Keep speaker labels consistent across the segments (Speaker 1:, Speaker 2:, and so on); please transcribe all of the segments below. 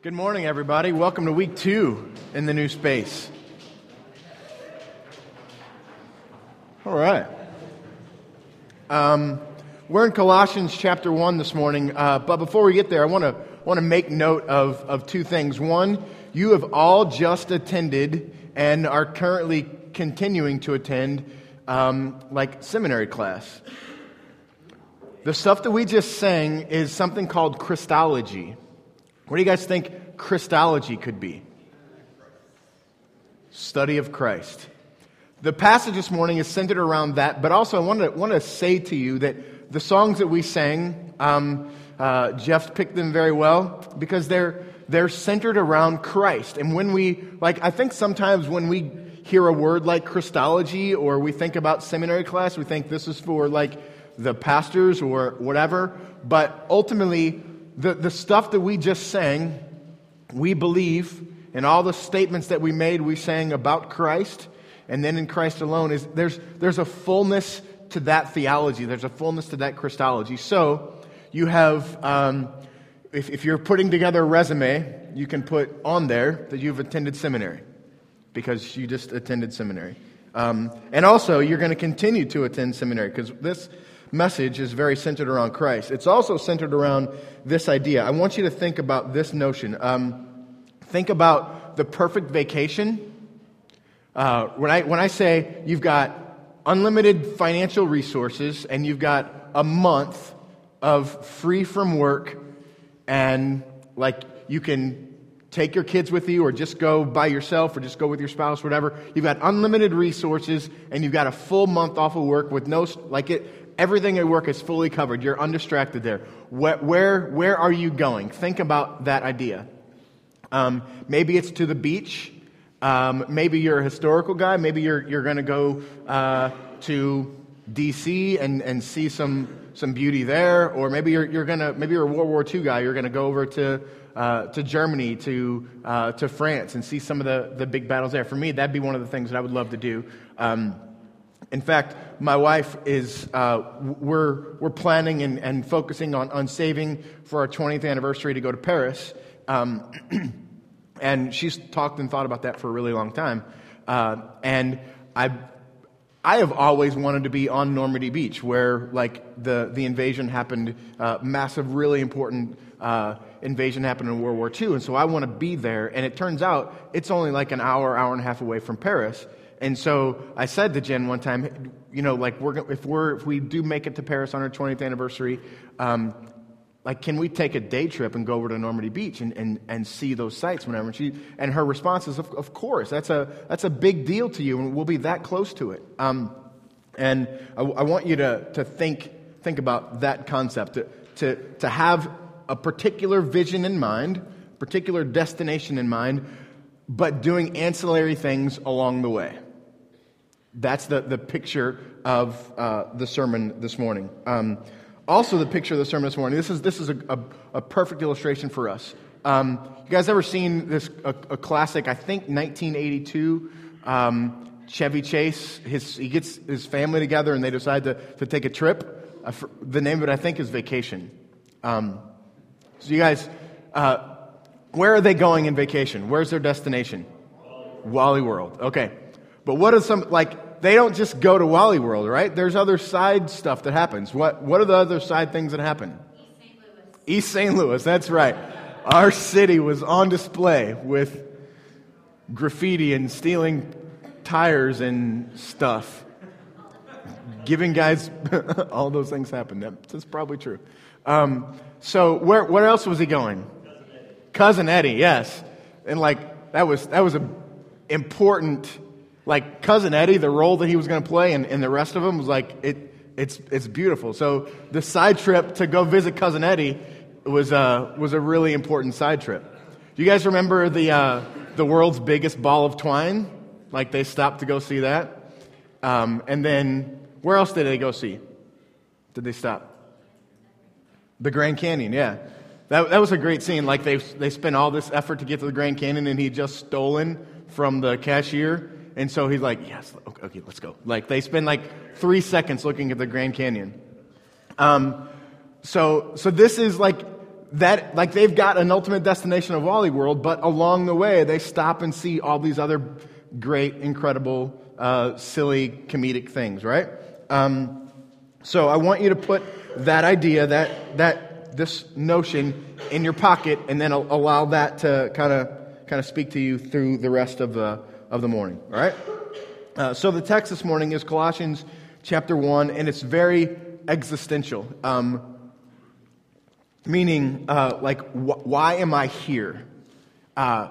Speaker 1: Good morning, everybody. Welcome to week two in the new space. All right. Um, we're in Colossians chapter 1 this morning, uh, but before we get there, I want to want to make note of, of two things. One, you have all just attended and are currently continuing to attend um, like seminary class. The stuff that we just sang is something called Christology. What do you guys think Christology could be? Study of Christ. The passage this morning is centered around that, but also I want to, to say to you that the songs that we sang, um, uh, Jeff picked them very well because they're, they're centered around Christ. And when we, like, I think sometimes when we hear a word like Christology or we think about seminary class, we think this is for like the pastors or whatever. But ultimately, the, the stuff that we just sang, we believe, and all the statements that we made, we sang about Christ, and then in Christ alone, is there's, there's a fullness to that theology. There's a fullness to that Christology. So you have, um, if, if you're putting together a resume, you can put on there that you've attended seminary because you just attended seminary. Um, and also, you're going to continue to attend seminary because this message is very centered around Christ. It's also centered around this idea. I want you to think about this notion. Um, think about the perfect vacation. Uh, when, I, when I say you've got unlimited financial resources and you've got a month of free from work and like you can take your kids with you or just go by yourself or just go with your spouse whatever you've got unlimited resources and you've got a full month off of work with no like it everything at work is fully covered. You're undistracted there. Where, where, where are you going? Think about that idea. Um, maybe it's to the beach. Um, maybe you're a historical guy. Maybe you're, you're going to go uh, to D.C. and, and see some, some beauty there. Or maybe you're, you're going to, maybe you're a World War II guy. You're going to go over to, uh, to Germany, to, uh, to France, and see some of the, the big battles there. For me, that'd be one of the things that I would love to do. Um, in fact, my wife is, uh, we're, we're planning and, and focusing on, on saving for our 20th anniversary to go to Paris. Um, and she's talked and thought about that for a really long time. Uh, and I, I have always wanted to be on Normandy Beach, where like the, the invasion happened, uh, massive, really important uh, invasion happened in World War II. And so I want to be there. And it turns out it's only like an hour, hour and a half away from Paris. And so I said to Jen one time, you know, like we're, if we're if we do make it to Paris on our 20th anniversary, um, like can we take a day trip and go over to Normandy Beach and, and, and see those sites whenever? And, she, and her response is, of, of course, that's a that's a big deal to you, and we'll be that close to it. Um, and I, I, want you to to think think about that concept to to to have a particular vision in mind, particular destination in mind, but doing ancillary things along the way. That's the, the picture of uh, the sermon this morning. Um, also, the picture of the sermon this morning. This is, this is a, a, a perfect illustration for us. Um, you guys ever seen this a, a classic? I think 1982. Um, Chevy Chase. His, he gets his family together and they decide to, to take a trip. Uh, the name of it, I think, is Vacation. Um, so, you guys, uh, where are they going in vacation? Where's their destination? Wally World. Okay. But what are some, like, they don't just go to Wally World, right? There's other side stuff that happens. What, what are the other side things that happen?
Speaker 2: East St. Louis.
Speaker 1: East St. Louis, that's right. Our city was on display with graffiti and stealing tires and stuff. Giving guys, all those things happen. That's probably true. Um, so, where, where else was he going?
Speaker 3: Cousin Eddie.
Speaker 1: Cousin Eddie, yes. And like, that was, that was an important like cousin Eddie, the role that he was going to play, and, and the rest of them was like it. It's it's beautiful. So the side trip to go visit cousin Eddie was uh, was a really important side trip. Do you guys remember the uh, the world's biggest ball of twine? Like they stopped to go see that, um, and then where else did they go see? Did they stop? The Grand Canyon, yeah. That, that was a great scene. Like they, they spent all this effort to get to the Grand Canyon and he just stolen from the cashier and so he's like, yes, okay, okay, let's go. Like they spend like three seconds looking at the Grand Canyon. Um, so, so this is like, that, like, they've got an ultimate destination of Wally World, but along the way, they stop and see all these other great, incredible, uh, silly, comedic things, right? Um, so I want you to put that idea, that, that, this notion in your pocket, and then allow that to kind of, kind of speak to you through the rest of the, of the morning, all right? Uh, so the text this morning is Colossians chapter 1, and it's very existential. Um, meaning, uh, like, wh- why am I here? Uh,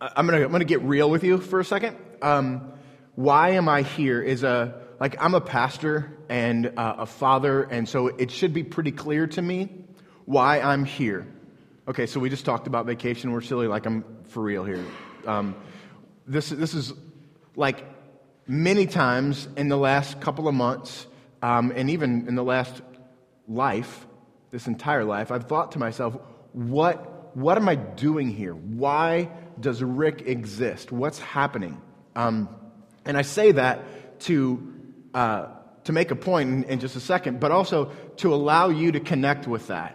Speaker 1: I'm to I'm gonna get real with you for a second. Um, why am I here is a, like, I'm a pastor and uh, a father, and so it should be pretty clear to me why I'm here. Okay, so we just talked about vacation. We're silly, like, I'm for real here. Um, this, this is like many times in the last couple of months, um, and even in the last life, this entire life, I've thought to myself, what, what am I doing here? Why does Rick exist? What's happening? Um, and I say that to, uh, to make a point in, in, just a second, but also to allow you to connect with that.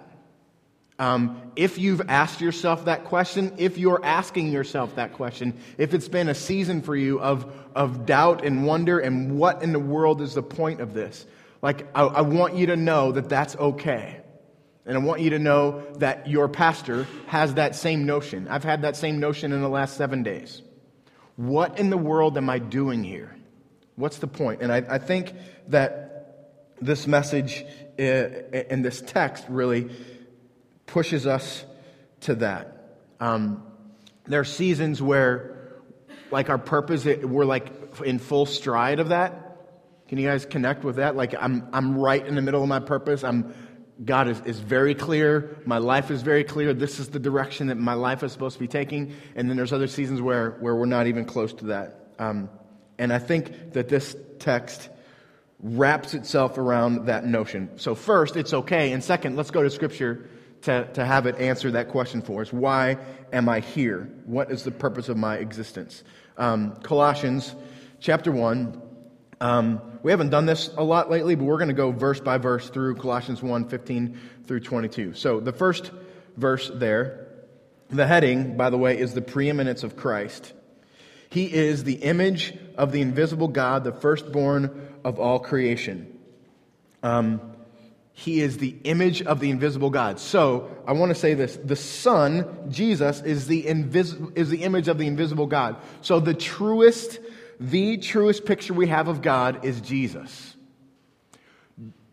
Speaker 1: Um, if you've asked yourself that question, if you're asking yourself that question, if it's been a season for you of, of doubt and wonder and what in the world is the point of this, like, I, I want you to know that that's okay. And I want you to know that your pastor has that same notion. I've had that same notion in the last seven days. What in the world am I doing here? What's the point? And I, I think that this message in uh, this text really pushes us to that. Um, there are seasons where, like, our purpose, we're like in full stride of that. Can you guys connect with that? Like, I'm, I'm right in the middle of my purpose. I'm, God is, is very clear. My life is very clear. This is the direction that my life is supposed to be taking. And then there's other seasons where, where we're not even close to that. Um, and I think that this text wraps itself around that notion. So, first, it's okay. And second, let's go to Scripture to, to have it answer that question for us. Why am I here? What is the purpose of my existence? Um, Colossians chapter 1 um, we haven't done this a lot lately, but we're going to go verse by verse through Colossians 1 15 through 22. So the first verse there, the heading, by the way, is the preeminence of Christ. He is the image of the invisible God, the firstborn of all creation. Um, he is the image of the invisible God. So I want to say this: the Son, Jesus, is the invis- is the image of the invisible God. So the truest the truest picture we have of God is Jesus.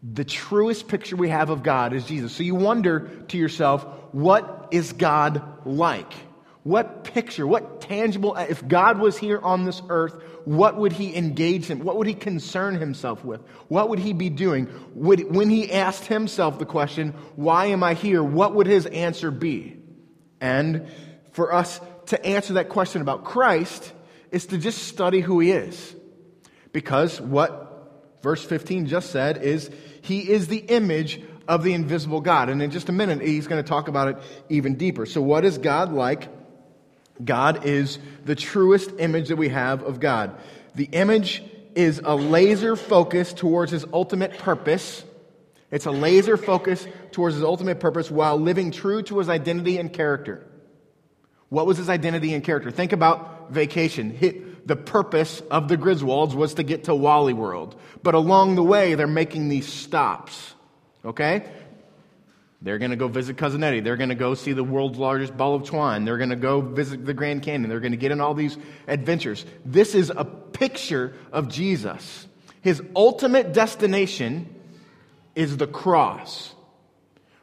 Speaker 1: The truest picture we have of God is Jesus. So you wonder to yourself, what is God like? What picture, what tangible, uh, if God was here on this earth, what would he engage in? What would he concern himself with? What would he be doing? Would, when he asked himself the question, why am I here? What would his answer be? And for us to answer that question about Christ, is to just study who he is. Because what verse 15 just said is, he is the image of the invisible God. And in just a minute, he's going to talk about it even deeper. So, what is God like? God is the truest image that we have of God. The image is a laser focus towards his ultimate purpose. It's a laser focus towards his ultimate purpose while living true to his identity and character. What was his identity and character? Think about vacation. Hit the purpose of the Griswolds was to get to Wally World. But along the way, they're making these stops. Okay? They're going to go visit Cousin Eddie. They're going to go see the world's largest ball of twine. They're going to go visit the Grand Canyon. They're going to get in all these adventures. This is a picture of Jesus. His ultimate destination is the cross,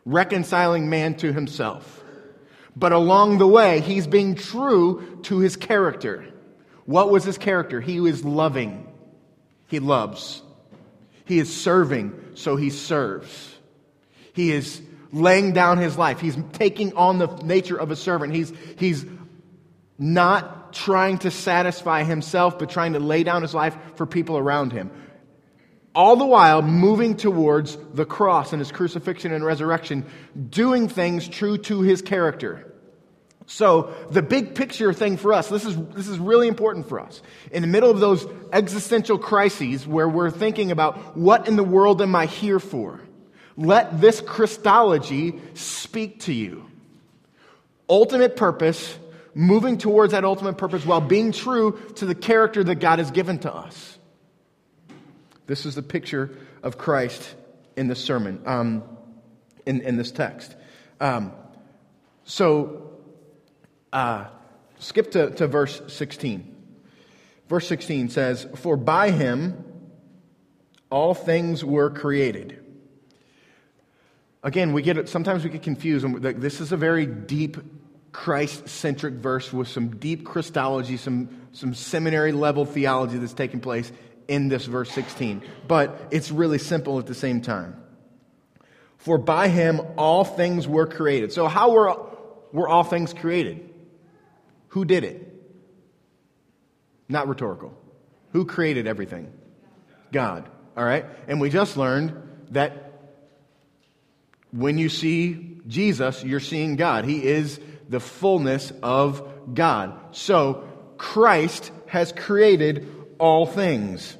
Speaker 1: reconciling man to himself. But along the way, he's being true to his character. What was his character? He was loving. He loves. He is serving, so he serves. He is laying down his life. He's taking on the nature of a servant. He's, he's not trying to satisfy himself, but trying to lay down his life for people around him. All the while moving towards the cross and his crucifixion and resurrection, doing things true to his character. So, the big picture thing for us, this is, this is really important for us. In the middle of those existential crises where we're thinking about what in the world am I here for? Let this Christology speak to you. Ultimate purpose, moving towards that ultimate purpose while being true to the character that God has given to us. This is the picture of Christ in this sermon, um, in, in this text. Um, so, uh, skip to, to verse 16. Verse 16 says, For by him all things were created. Again, we get sometimes we get confused. This is a very deep Christ centric verse with some deep Christology, some, some seminary level theology that's taking place in this verse 16. But it's really simple at the same time. For by him all things were created. So, how were, were all things created? Who did it? Not rhetorical. Who created everything? God. All right? And we just learned that when you see Jesus, you're seeing God. He is the fullness of God. So, Christ has created all things.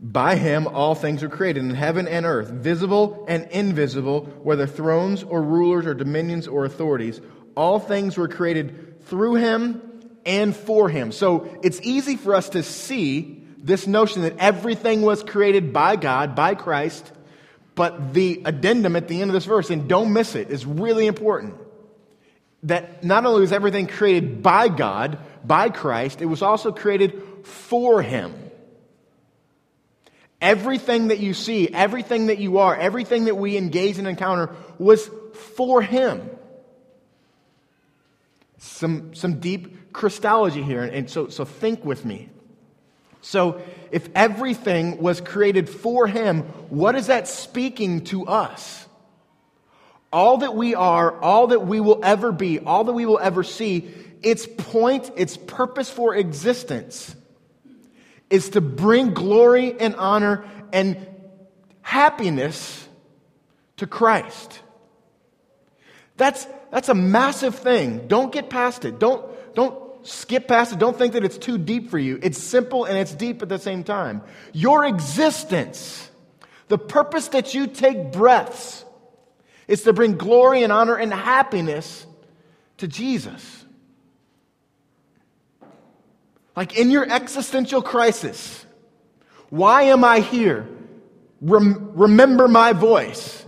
Speaker 1: By him, all things are created in heaven and earth, visible and invisible, whether thrones or rulers or dominions or authorities. All things were created through him and for him. So it's easy for us to see this notion that everything was created by God, by Christ, but the addendum at the end of this verse, and don't miss it, is really important. That not only was everything created by God, by Christ, it was also created for him. Everything that you see, everything that you are, everything that we engage and encounter was for Him. Some, some deep Christology here. And so, so think with me. So, if everything was created for Him, what is that speaking to us? All that we are, all that we will ever be, all that we will ever see, its point, its purpose for existence is to bring glory and honor and happiness to Christ. That's, that's a massive thing. Don't get past it. Don't, don't skip past it. Don't think that it's too deep for you. It's simple and it's deep at the same time. Your existence, the purpose that you take breaths, is to bring glory and honor and happiness to Jesus. Like in your existential crisis, why am I here? Rem- remember my voice.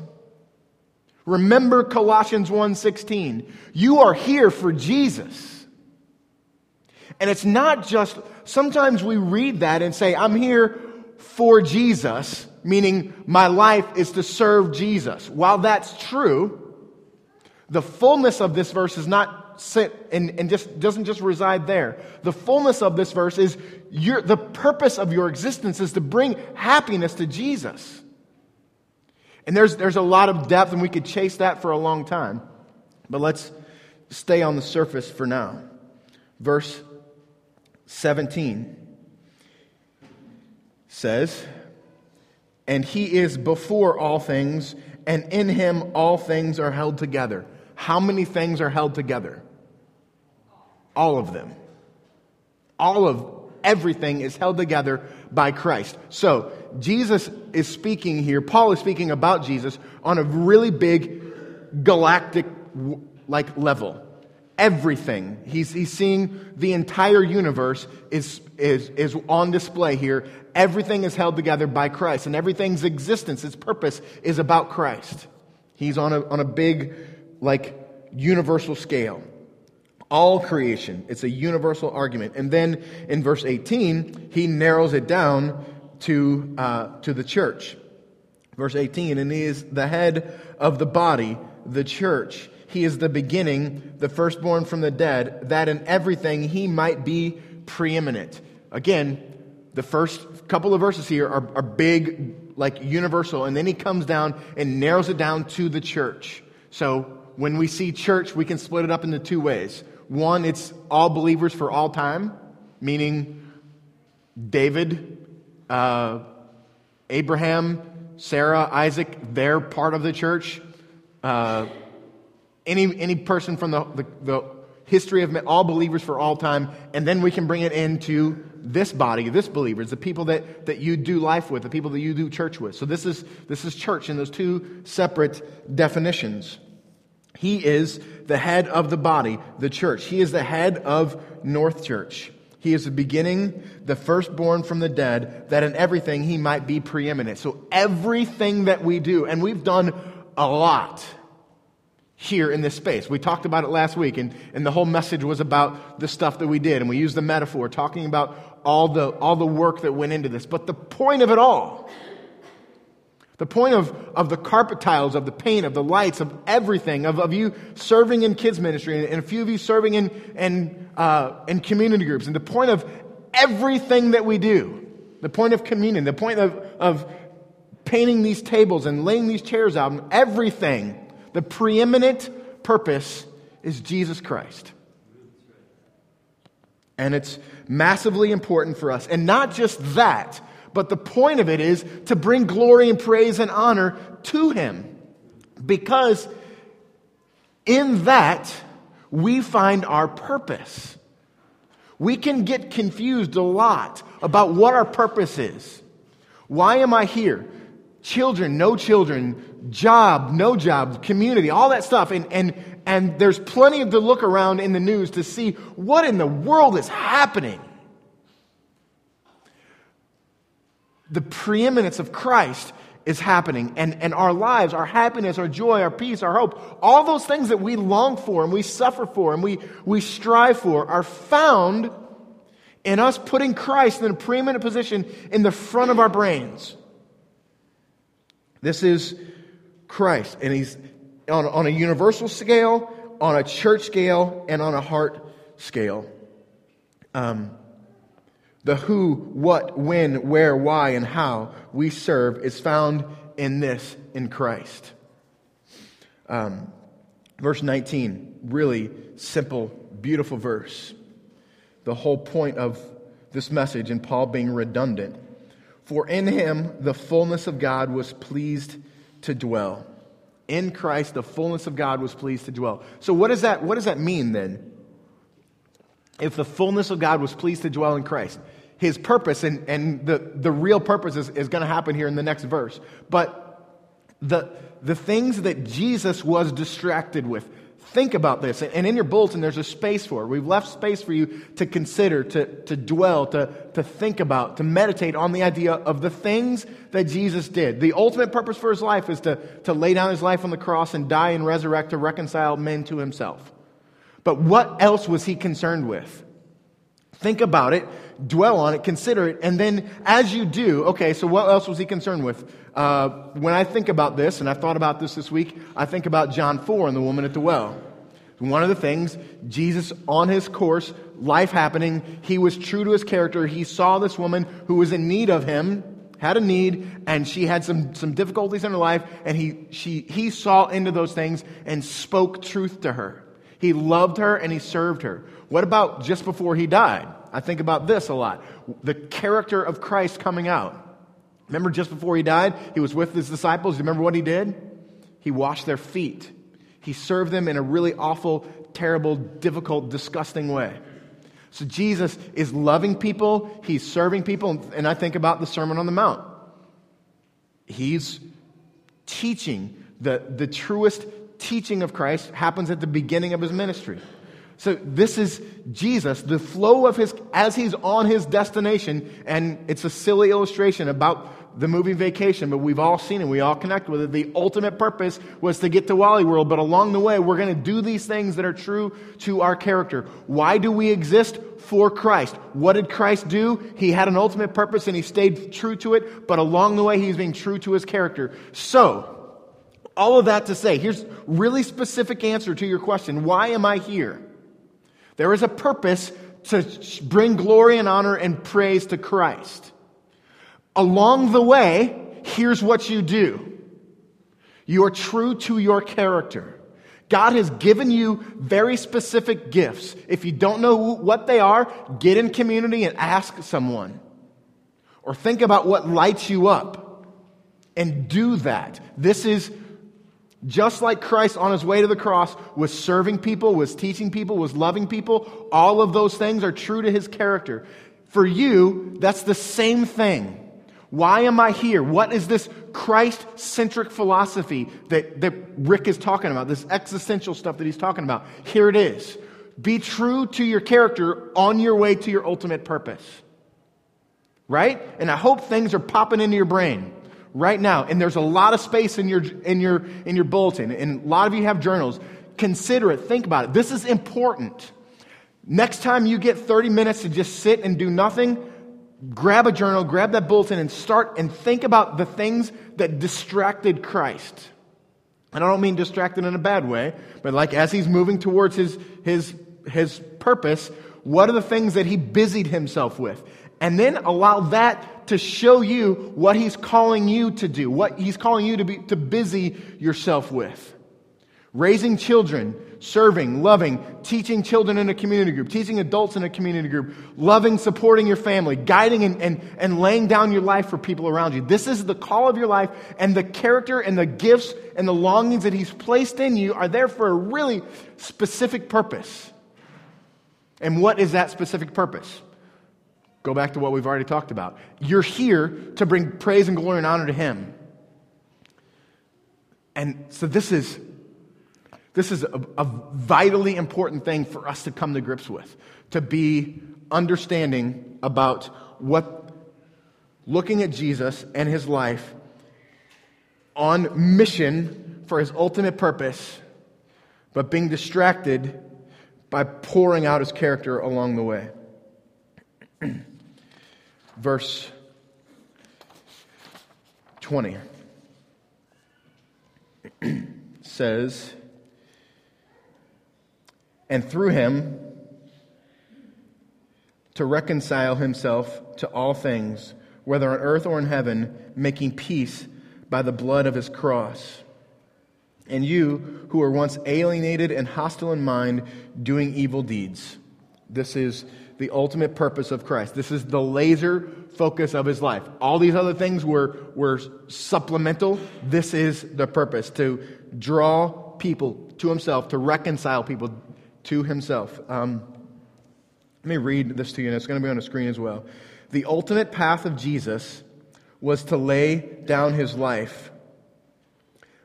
Speaker 1: Remember Colossians 1:16. You are here for Jesus. And it's not just sometimes we read that and say I'm here for Jesus, meaning my life is to serve Jesus. While that's true, the fullness of this verse is not sit and, and just doesn't just reside there. The fullness of this verse is your, the purpose of your existence is to bring happiness to Jesus. And there's, there's a lot of depth, and we could chase that for a long time. But let's stay on the surface for now. Verse 17 says, And he is before all things, and in him all things are held together. How many things are held together? All of them. All of everything is held together by Christ. So, Jesus is speaking here, Paul is speaking about Jesus on a really big galactic like level. Everything. He's, he's seeing the entire universe is, is, is on display here. Everything is held together by Christ, and everything's existence, its purpose, is about Christ. He's on a, on a big, like, universal scale. All creation. It's a universal argument. And then in verse 18, he narrows it down to, uh, to the church. Verse 18, and he is the head of the body, the church. He is the beginning, the firstborn from the dead, that in everything he might be preeminent. Again, the first couple of verses here are, are big, like universal, and then he comes down and narrows it down to the church. So when we see church, we can split it up into two ways. One, it's all believers for all time, meaning David, uh, Abraham, Sarah, Isaac, they're part of the church. Uh, any, any person from the, the, the history of all believers for all time, and then we can bring it into this body, this believers, the people that, that you do life with, the people that you do church with. So this is, this is church in those two separate definitions. He is the head of the body, the church. He is the head of North Church. He is the beginning, the firstborn from the dead, that in everything he might be preeminent. So everything that we do, and we've done a lot here in this space. We talked about it last week, and, and the whole message was about the stuff that we did, and we used the metaphor, talking about all the, all the work that went into this. But the point of it all, the point of, of the carpet tiles, of the paint, of the lights, of everything, of, of you serving in kids' ministry, and, a few of you serving in, in, uh, in community groups, and the point of everything that we do, the point of communion, the point of, of painting these tables and laying these chairs out, and everything the preeminent purpose is Jesus Christ. And it's massively important for us. And not just that, but the point of it is to bring glory and praise and honor to Him. Because in that, we find our purpose. We can get confused a lot about what our purpose is. Why am I here? Children, no children, job, no job, community, all that stuff. And, and, and there's plenty of to look around in the news to see what in the world is happening. The preeminence of Christ is happening, and, and our lives, our happiness, our joy, our peace, our hope, all those things that we long for and we suffer for and we, we strive for are found in us putting Christ in a preeminent position in the front of our brains. This is Christ. And he's on, on a universal scale, on a church scale, and on a heart scale. Um, the who, what, when, where, why, and how we serve is found in this, in Christ. Um, verse 19, really simple, beautiful verse. The whole point of this message, and Paul being redundant. For in him the fullness of God was pleased to dwell. In Christ, the fullness of God was pleased to dwell. So, what does that, what does that mean then? If the fullness of God was pleased to dwell in Christ, his purpose and, and the, the real purpose is, is going to happen here in the next verse. But the, the things that Jesus was distracted with, Think about this. And in your bulletin, there's a space for it. We've left space for you to consider, to, to dwell, to, to think about, to meditate on the idea of the things that Jesus did. The ultimate purpose for his life is to, to lay down his life on the cross and die and resurrect to reconcile men to himself. But what else was he concerned with? Think about it, dwell on it, consider it, and then as you do, okay, so what else was he concerned with? Uh, when I think about this, and I've thought about this this week, I think about John 4 and the woman at the well. One of the things, Jesus on his course, life happening, he was true to his character. He saw this woman who was in need of him, had a need, and she had some, some difficulties in her life, and he, she, he saw into those things and spoke truth to her. He loved her and he served her. What about just before he died? I think about this a lot. The character of Christ coming out. Remember, just before he died, he was with his disciples. Remember what he did? He washed their feet. He served them in a really awful, terrible, difficult, disgusting way. So Jesus is loving people, he's serving people, and I think about the Sermon on the Mount. He's teaching. The, the truest teaching of Christ happens at the beginning of his ministry. So this is Jesus, the flow of his, as he's on his destination, and it's a silly illustration about the movie Vacation, but we've all seen it. We all connect with it. The ultimate purpose was to get to Wally World, but along the way, we're going to do these things that are true to our character. Why do we exist? For Christ. What did Christ do? He had an ultimate purpose and he stayed true to it, but along the way, he's being true to his character. So, all of that to say, here's really specific answer to your question. Why am I here? There is a purpose to bring glory and honor and praise to Christ. Along the way, here's what you do you are true to your character. God has given you very specific gifts. If you don't know what they are, get in community and ask someone. Or think about what lights you up and do that. This is Just like Christ on his way to the cross was serving people, was teaching people, was loving people, all of those things are true to his character. For you, that's the same thing. Why am I here? What is this Christ centric philosophy that, that Rick is talking about, this existential stuff that he's talking about? Here it is. Be true to your character on your way to your ultimate purpose. Right? And I hope things are popping into your brain right now. And there's a lot of space in your, in your, in your bulletin. And a lot of you have journals. Consider it. Think about it. This is important. Next time you get 30 minutes to just sit and do nothing, grab a journal, grab that bulletin, and start and think about the things that distracted Christ. And I don't mean distracted in a bad way, but like as he's moving towards his, his, his purpose, what are the things that he busied himself with? And then allow that to show you what he's calling you to do, what he's calling you to, be, to busy yourself with. Raising children, serving, loving, teaching children in a community group, teaching adults in a community group, loving, supporting your family, guiding and, and, and laying down your life for people around you. This is the call of your life, and the character and the gifts and the longings that He's placed in you are there for a really specific purpose. And what is that specific purpose? Go back to what we've already talked about. You're here to bring praise and glory and honor to Him. And so this is this is a, a, vitally important thing for us to come to grips with, to be understanding about what looking at Jesus and his life on mission for his ultimate purpose, but being distracted by pouring out his character along the way. Verse 20 says, and through him to reconcile himself to all things, whether on earth or in heaven, making peace by the blood of his cross. And you, who were once alienated and hostile in mind, doing evil deeds. This is the ultimate purpose of Christ. This is the laser focus of his life. All these other things were, were supplemental. This is the purpose to draw people to himself, to reconcile people, to himself. Um, let me read this to you, and it's going to be on the screen as well. The ultimate path of Jesus was to lay down his life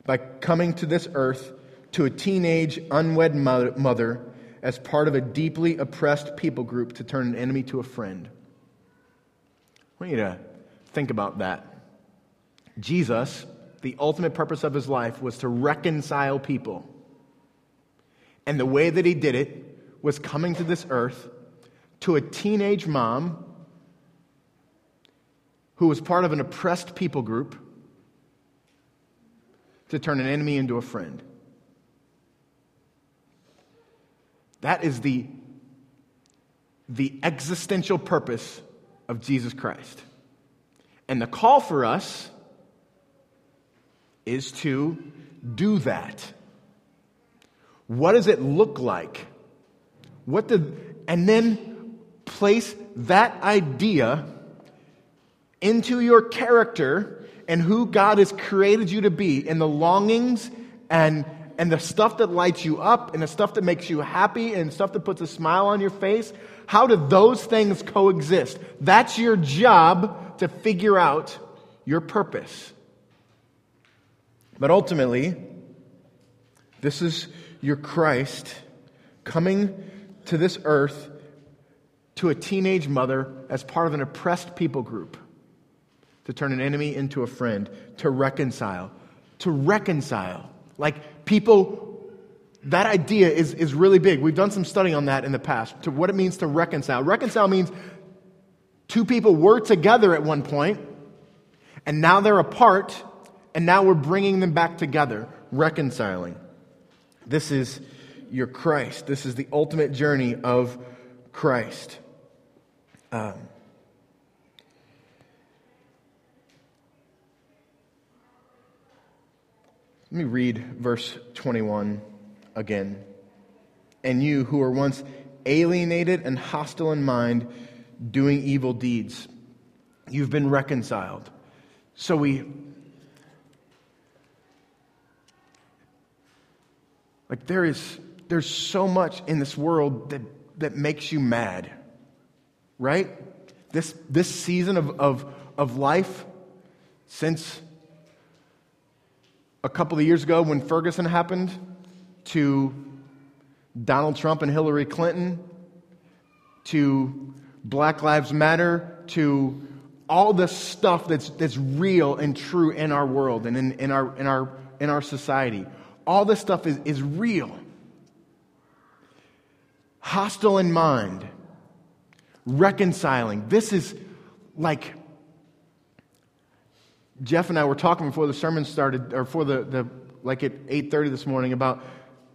Speaker 1: by coming to this earth to a teenage unwed mother as part of a deeply oppressed people group to turn an enemy to a friend. I want you to think about that. Jesus, the ultimate purpose of his life was to reconcile people. And the way that he did it was coming to this earth to a teenage mom who was part of an oppressed people group to turn an enemy into a friend. That is the, the existential purpose of Jesus Christ. And the call for us is to do that. What does it look like? What did, and then place that idea into your character and who God has created you to be, in the longings and, and the stuff that lights you up, and the stuff that makes you happy, and stuff that puts a smile on your face. How do those things coexist? That's your job to figure out your purpose. But ultimately, this is your Christ coming to this earth to a teenage mother as part of an oppressed people group to turn an enemy into a friend, to reconcile. To reconcile. Like people, that idea is, is really big. We've done some study on that in the past, to what it means to reconcile. Reconcile means two people were together at one point, and now they're apart, and now we're bringing them back together, reconciling. This is your Christ. This is the ultimate journey of Christ. Um, let me read verse 21 again. And you who were once alienated and hostile in mind, doing evil deeds, you've been reconciled. So we Like there is there's so much in this world that, that makes you mad. Right? This this season of, of, of life since a couple of years ago when Ferguson happened to Donald Trump and Hillary Clinton to Black Lives Matter to all the stuff that's, that's real and true in our world and in, in, our, in, our, in our society. All this stuff is, is real. Hostile in mind, reconciling. This is like Jeff and I were talking before the sermon started, or before the, the like at 8.30 this morning about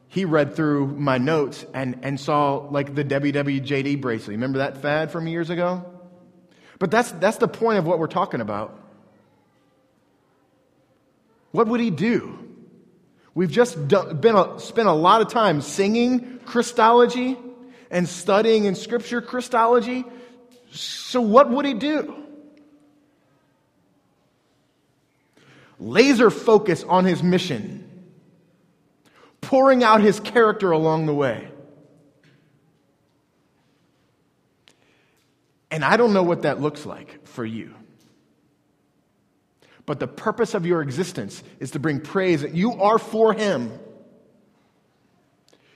Speaker 1: he read through my notes and, and saw like the WWJD bracelet. Remember that fad from years ago? But that's, that's the point of what we're talking about. What would he do? We've just done, been a, spent a lot of time singing Christology and studying in Scripture Christology. So, what would he do? Laser focus on his mission pouring out his character along the way. And I don't know what that looks like for you. But the purpose of your existence is to bring praise. That you are for him.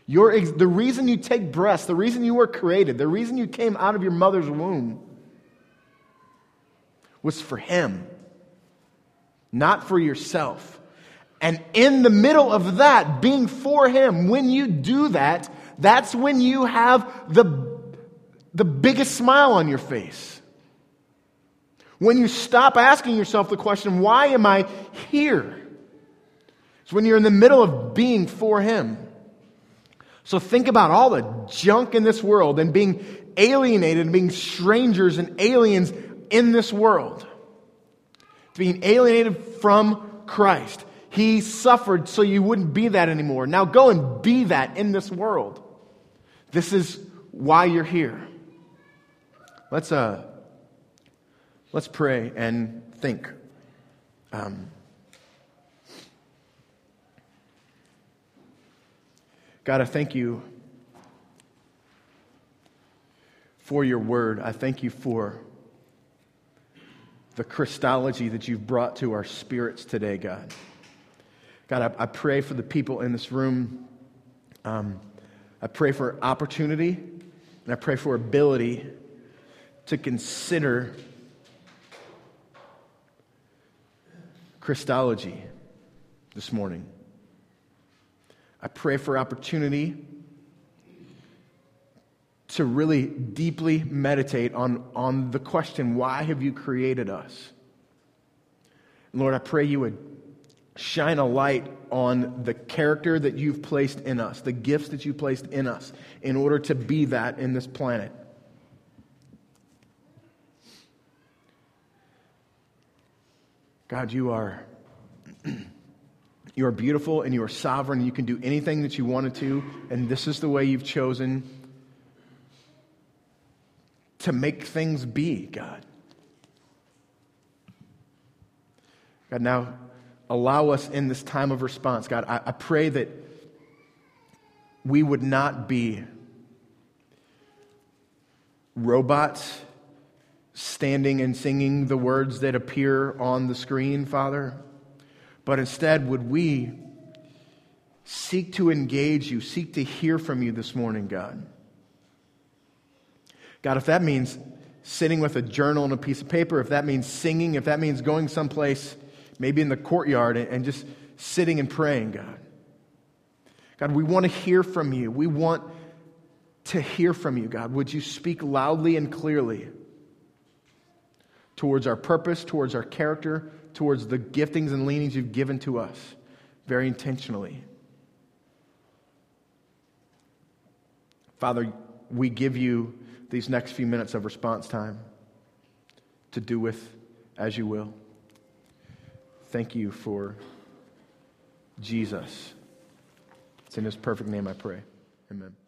Speaker 1: Your, the reason you take breath, the reason you were created, the reason you came out of your mother's womb was for him, not for yourself. And in the middle of that, being for Him, when you do that, that's when you have the, the biggest smile on your face. When you stop asking yourself the question, why am I here? It's when you're in the middle of being for Him. So think about all the junk in this world and being alienated and being strangers and aliens in this world. Being alienated from Christ. He suffered so you wouldn't be that anymore. Now go and be that in this world. This is why you're here. Let's, uh, let's pray and think. Um, God, I thank you for your word. I thank you for the Christology that you've brought to our spirits today, God. God, I, I pray for the people in this room. Um, I pray for opportunity and I pray for ability to consider Christology this morning. I pray for opportunity to really deeply meditate on, on the question why have you created us? Lord, I pray you would shine a light on the character that you've placed in us, the gifts that you've placed in us, in order to be that in this planet. God, you are. You are beautiful and you are sovereign. You can do anything that you wanted to, and this is the way you've chosen to make things be, God. God, now allow us in this time of response. God, I, I pray that we would not be robots standing and singing the words that appear on the screen, Father, but instead would we seek to engage you, seek to hear from you this morning, God. God, if that means sitting with a journal and a piece of paper, if that means singing, if that means going someplace maybe in the courtyard, and just sitting and praying, God. God, we want to hear from you. We want to hear from you, God. Would you speak loudly and clearly towards our purpose, towards our character, towards the giftings and leanings you've given to us very intentionally? Father, we give you these next few minutes of response time to do with as you will. Thank you for Jesus. It's in his perfect name I pray. Amen.